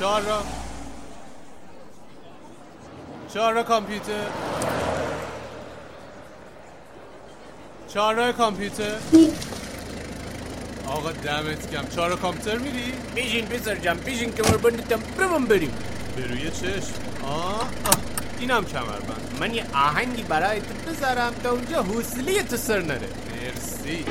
چهار را. چهار را کامپیوتر. چهار را کامپیوتر. آقا دمت کم چهار را کامپیوتر میری؟ بیشین پسر جم بیشین کمر بندتم برم بریم به روی چشم. آه, آه. اینم کمربند. من یه آهنگی برای تو بذارم تا اونجا حوصله تو سر نره. مرسی.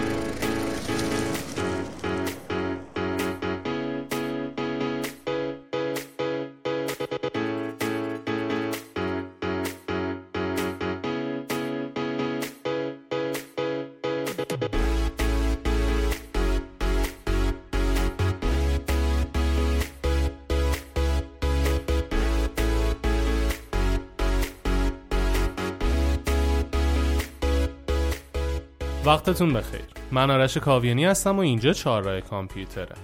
وقتتون بخیر. من آرش کاویانی هستم و اینجا چهارراه کامپیوتره.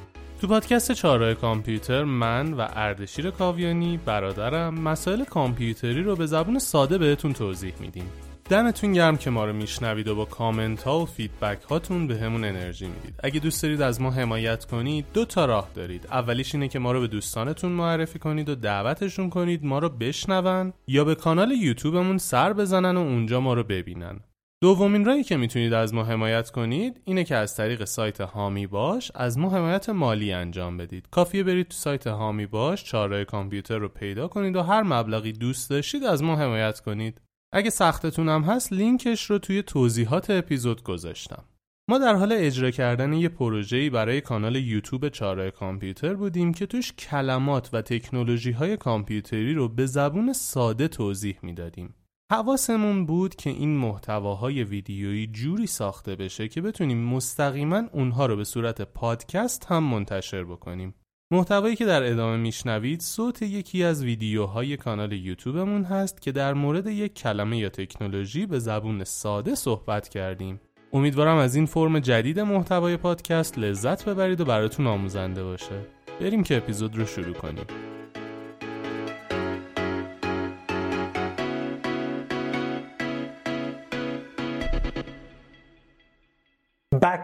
تو پادکست چهارراه کامپیوتر من و اردشیر کاویانی برادرم مسائل کامپیوتری رو به زبون ساده بهتون توضیح میدیم. دمتون گرم که ما رو میشنوید و با کامنت ها و feedback هاتون بهمون انرژی می‌دید. اگه دوست دارید از ما حمایت کنید دو تا راه دارید. اولیش اینه که ما رو به دوستانتون معرفی کنید و دعوتشون کنید ما رو بشنون یا به کانال یوتیوبمون سر بزنن و اونجا ما رو ببینن. دومین راهی که می‌تونید از ما حمایت کنید اینه که از طریق سایت هامی باش از ما حمایت مالی انجام بدید. کافیه برید تو سایت هامی باش چاره کامپیوتر رو پیدا کنید و هر مبلغی دوست داشتید از ما حمایت کنید. اگه سختتون هم هست لینکش رو توی توضیحات اپیزود گذاشتم. ما در حال اجرا کردن یه پروژه‌ای برای کانال یوتیوب چاره کامپیوتر بودیم که توش کلمات و تکنولوژی های کامپیوتری رو به زبون ساده توضیح می‌دادیم. حواسمون بود که این محتواهای ویدیویی جوری ساخته بشه که بتونیم مستقیما اونها رو به صورت پادکست هم منتشر بکنیم. محتوایی که در ادامه میشنوید صوت یکی از ویدیوهای کانال یوتیوبمون هست که در مورد یک کلمه یا تکنولوژی به زبون ساده صحبت کردیم. امیدوارم از این فرم جدید محتوای پادکست لذت ببرید و براتون آموزنده باشه. بریم که اپیزود رو شروع کنیم.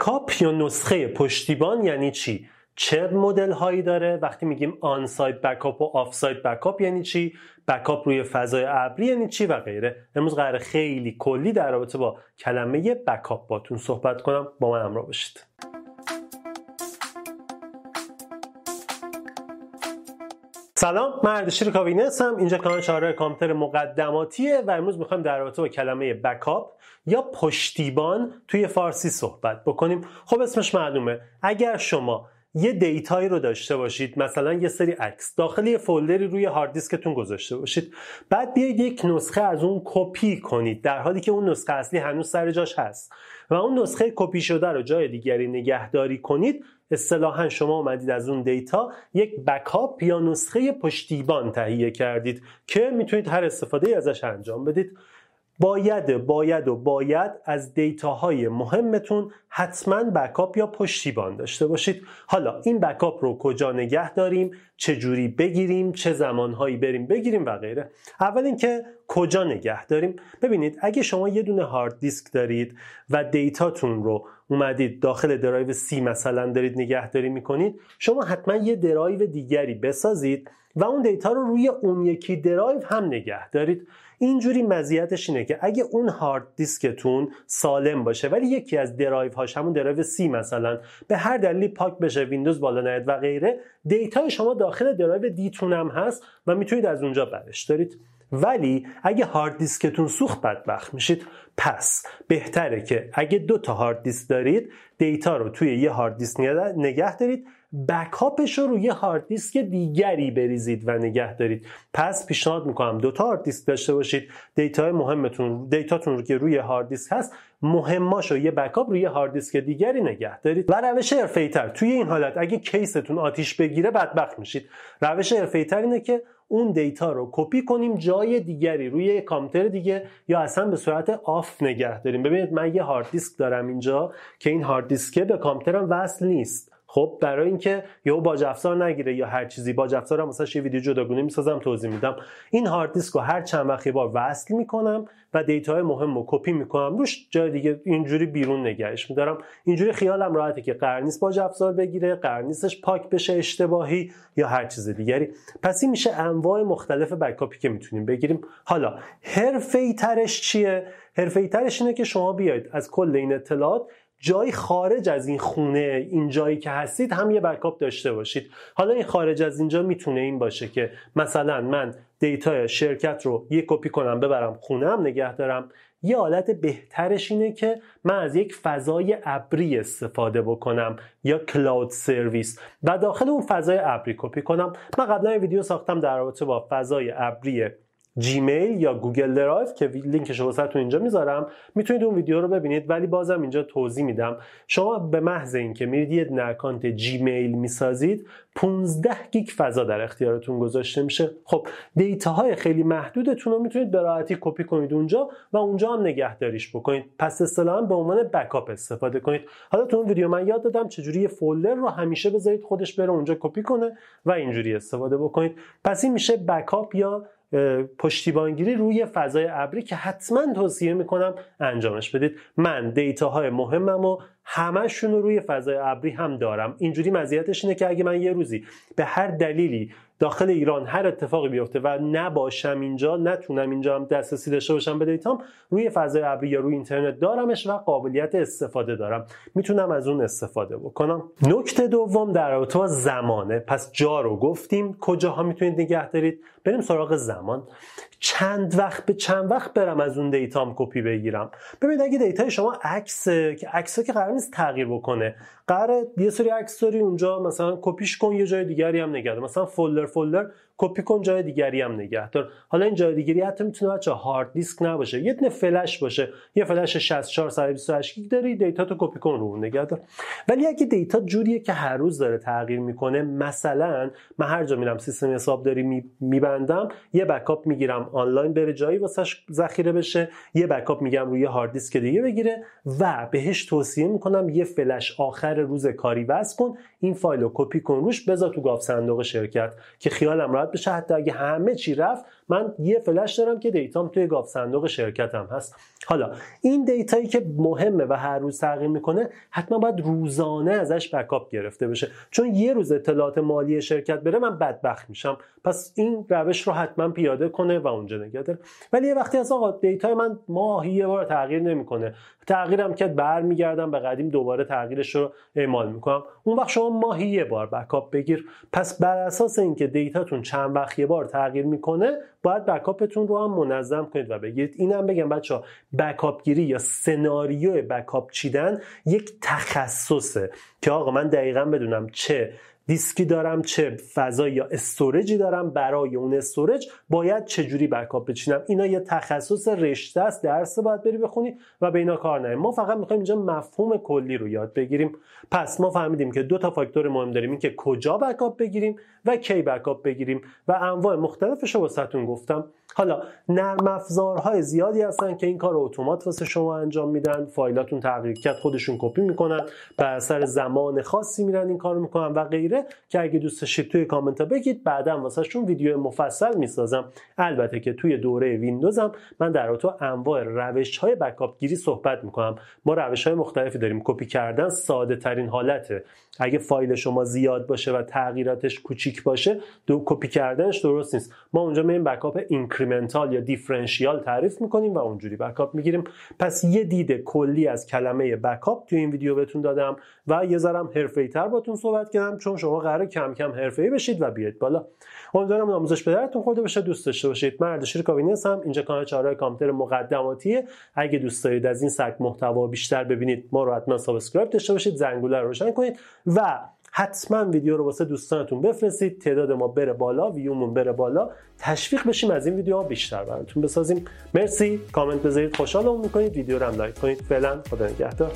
backup یا نسخه پشتیبان یعنی چی؟ چه مدل هایی داره؟ وقتی میگیم on-site backup و off-site backup یعنی چی؟ backup روی فضای ابری یعنی چی و غیره. امروز قراره خیلی کلی در رابطه با کلمه backup باتون صحبت کنم. با من همراه باشید. سلام من اردشیر کاویانی هستم. اینجا کانال چهارراه کامپیوتر مقدماتیه و امروز می‌خوایم در رابطه با کلمه backup یا پشتیبان توی فارسی صحبت بکنیم. خب اسمش معلومه. اگر شما یه data یی رو داشته باشید مثلا یه سری عکس داخل یه folder ی روی هارد دیسکتون گذاشته باشید. بعد بیاید یک نسخه از اون کپی کنید در حالی که اون نسخه اصلی هنوز سر جاش هست. و اون نسخه کپی شده رو جای دیگری نگهداری کنید. اصطلاحا شما اومدید از اون data یک backup یا نسخه پشتیبان تهیه کردید که می‌تونید هر استفاده ازش انجام بدید. باید باید و باید از data های مهمتون حتما backup یا پشتیبان داشته باشید. حالا این backup رو کجا نگه داریم؟ چه جوری بگیریم؟ چه زمانهایی بریم بگیریم و غیره. اول اینکه کجا نگه داریم؟ ببینید اگه شما یه دونه هارد دیسک دارید و data تون رو اومدید داخل drive C مثلا دارید نگهداری می‌کنید شما حتما یه درایو دیگری بسازید و اون data رو روی اون یکی درایو هم نگه دارید. اینجوری مزیتش اینه که اگه اون هارد دیسکتون سالم باشه ولی یکی از درایو هاش همون drive C مثلا به هر دلیلی پاک بشه ویندوز بالا نیاد و غیره data شما داخل drive D تون هم هست و می‌تونید از اونجا برش دارید. ولی اگه هارد دیسکتون سوخت بدبخت میشید پس بهتره که اگه دو تا هارد دیسک دارید data رو توی یه هارد دیسک نگه دارید backup ش رو روی هارد دیسک دیگری بریزید و نگه دارید. پس پیشنهاد می‌کنم دو تا هارد دیسک داشته باشید. data مهمتون data تون رو که روی هارد دیسک هست مهماش رو یه backup روی هارد دیسک دیگری نگه دارید. و روش بهتر توی این حالت اگه case تون آتیش بگیره بدبخت میشید. روش بهتر اینه که اون data رو کپی کنیم جای دیگری روی کامپیوتر دیگه یا اصلا به صورت off نگه داریم. ببینید من یه هارد دیسک دارم اینجا که این هارد دیسک به کامپیوترم وصل نیست. خب برای اینکه یهو باج افزار نگیره یا هر چیزی باج افزارم واسه یه ویدیو جداگونه می‌سازم توضیح میدم. این هارد دیسک رو هر چند وقت بار وصل می‌کنم و دیتاهای مهم رو کپی می‌کنم. روش جای دیگه اینجوری بیرون نگهش میدارم. اینجوری خیالم راحته که قرار نیست باج افزار بگیره قرار نیستش پاک بشه اشتباهی یا هر چیز دیگری پس این میشه انواع مختلف بکاپی که می‌تونیم بگیریم. حالا حرفه ترش چیه؟ حرفه ترش اینه که شما بیاید از کل این اطلاعات جای خارج از این خونه این جایی که هستید هم یه بکاپ داشته باشید. حالا این خارج از اینجا می‌تونه این باشه که مثلا من data شرکت رو یه کپی کنم ببرم خونم نگه دارم. یه حالت بهترش اینه که من از یک فضای ابری استفاده بکنم یا cloud service و داخل اون فضای ابری کپی کنم. من قبلا ویدیو ساختم در رابطه با فضای ابری Gmail یا Google Drive که لینکش رو واسهتون اینجا می‌ذارم. می‌تونید اون ویدیو رو ببینید ولی بازم اینجا توضیح میدم. شما به محض اینکه میرید یه account Gmail می‌سازید 15 گیگ فضا در اختیارتون گذاشته میشه. خب data های خیلی محدودتون رو می‌تونید به راحتی کپی کنید اونجا و اونجا هم نگهداریش بکنید. پس اصطلاحا به عنوان backup استفاده کنید. حالا تو اون ویدیو من یاد دادم چجوری یه folder رو همیشه بذارید خودش بره اونجا کپی کنه و اینجوری استفاده بکنید. پس این میشه backup یا پشتیبانگیری روی فضای ابری که حتما توصیه می‌کنم انجامش بدید. من data های مهمم و همشون رو روی فضای ابری هم دارم. اینجوری مزیتش اینه که اگه من یه روزی به هر دلیلی داخل ایران هر اتفاقی بیفته و نباشم اینجا نتونم اینجا هم دسترسی داشته باشم به دیتام روی فضای ابری یا روی اینترنت دارمش و قابلیت استفاده دارم. می‌تونم از اون استفاده بکنم. نکته دوم در رابطه با زمانه. پس جا رو گفتیم. کجاها می‌تونید نگه دارید؟ بریم سراغ زمان. چند وقت به چند وقت برم از اون دیتام کپی بگیرم؟ ببینید اگه data ی شما عکس که عکس که قرار نیست تغییر بکنه قرار یه سری عکس داری اونجا مثلا کپیش کن یه جای دیگری هم نگه مثلا folder folder کپی کن جای دیگری هم نگه دار. حالا این جای دیگری حتی می‌تونه بچه‌ها هارد دیسک نباشه. یه دونه فلش باشه. یه فلش 64 128 گیگ داری data تو کپی کن رو نگه دار. ولی اگه data جوریه که هر روز داره تغییر می‌کنه مثلا من هر جا میرم سیستم حسابداری میبندم یه backup می‌گیرم آنلاین بره جایی واسش ذخیره بشه یه backup میگم روی هارد دیسک دیگه بگیره و بهش توصیه می‌کنم یه فلش آخر روز کاری وصل کن این فایل رو کپی کن روش بذار تو گاوصندوق شرکت که خیالم راحت بشه. حتی اگه همه چی رفت من یه فلش دارم که data م توی گاوصندوق شرکتم هست. حالا این data یی که مهمه و هر روز تغییر می‌کنه حتما باید روزانه ازش backup گرفته بشه. چون یه روز اطلاعات مالی شرکت بره من بدبخت میشم. پس این روش رو حتما پیاده کنه و اونجا نگه ولی یه وقتی از آقا data ی من ماهی یه بار تغییر نمی‌کنه. تغییرم که برمیگردم به قدیم دوباره تغییرش رو اعمال می‌کنم. اون وقت شما ماهی یه بار backup بگیر. پس بر اساس اینکه data تون چند وقت یه بار تغییر می‌کنه باید backup تون رو هم منظم کنید و بگیرید اینم بگم بچه‌ها backup گیری یا سناریو backup چیدن یک تخصصه که آقا من دقیقا بدونم چه دیسکی دارم چه فضا یا storage ی دارم برای اون storage باید چجوری backup بچینم؟ اینا یه تخصص رشته است درس باید بری بخونی و به اینا کار نهیم ما فقط می‌خوایم اینجا مفهوم کلی رو یاد بگیریم. پس ما فهمیدیم که دو تا فاکتور مهم داریم این که کجا بکاپ بگیریم و کی بکاپ بگیریم و انواع مختلفش رو واسهتون گفتم. حالا نرم افزارهای زیادی هستن که این کار اتومات واسه شما انجام میدن فایلاتون تغییر کرد خودشون کپی می‌کنن بر اثر زمان خاصی میرن این کارو می‌کنن و غیره. که اگه دوست داشتید توی کامنت ها بگید بعدا واسهشون ویدیو مفصل می‌سازم. البته که توی دوره ویندوزم من در تو انواع روش های backup گیری صحبت می‌کنم. ما روش های مختلفی داریم. کپی کردن ساده ترین حالته. اگه فایل شما زیاد باشه و تغییراتش کوچیک باشه دو کپی کردنش درست نیست. ما اونجا میایم backup incremental یا differential تعریف می‌کنیم و اونجوری backup می‌گیریم. پس یه دید کلی از کلمه backup تو این ویدیو بهتون دادم و یه ذرم حرفه‌ای‌تر باتون صحبت کردم چون شما قرار کم کم حرفه‌ای بشید و بیاید بالا. امیدوارم آموزش به دردتون خورده باشه دوست داشته باشید. من اردشیر کاوینی هستم اینجا کانال چهارراه کامپیوتر مقدماتیه. اگه دوست دارید از این سبک محتوا بیشتر ببینید ما رو حتما subscribe داشته باشید زنگوله رو روشن کنید و حتما ویدیو رو واسه دوستانتون بفرستید. تعداد ما بره بالا ویومون بره بالا. تشویق بشیم از این ویدیوها بیشتر براتون بسازیم. مرسی. کامنت بذارید. خوشحالمون می‌کنید. ویدیو رو هم لایک کنید. فعلا خدا نگهدار.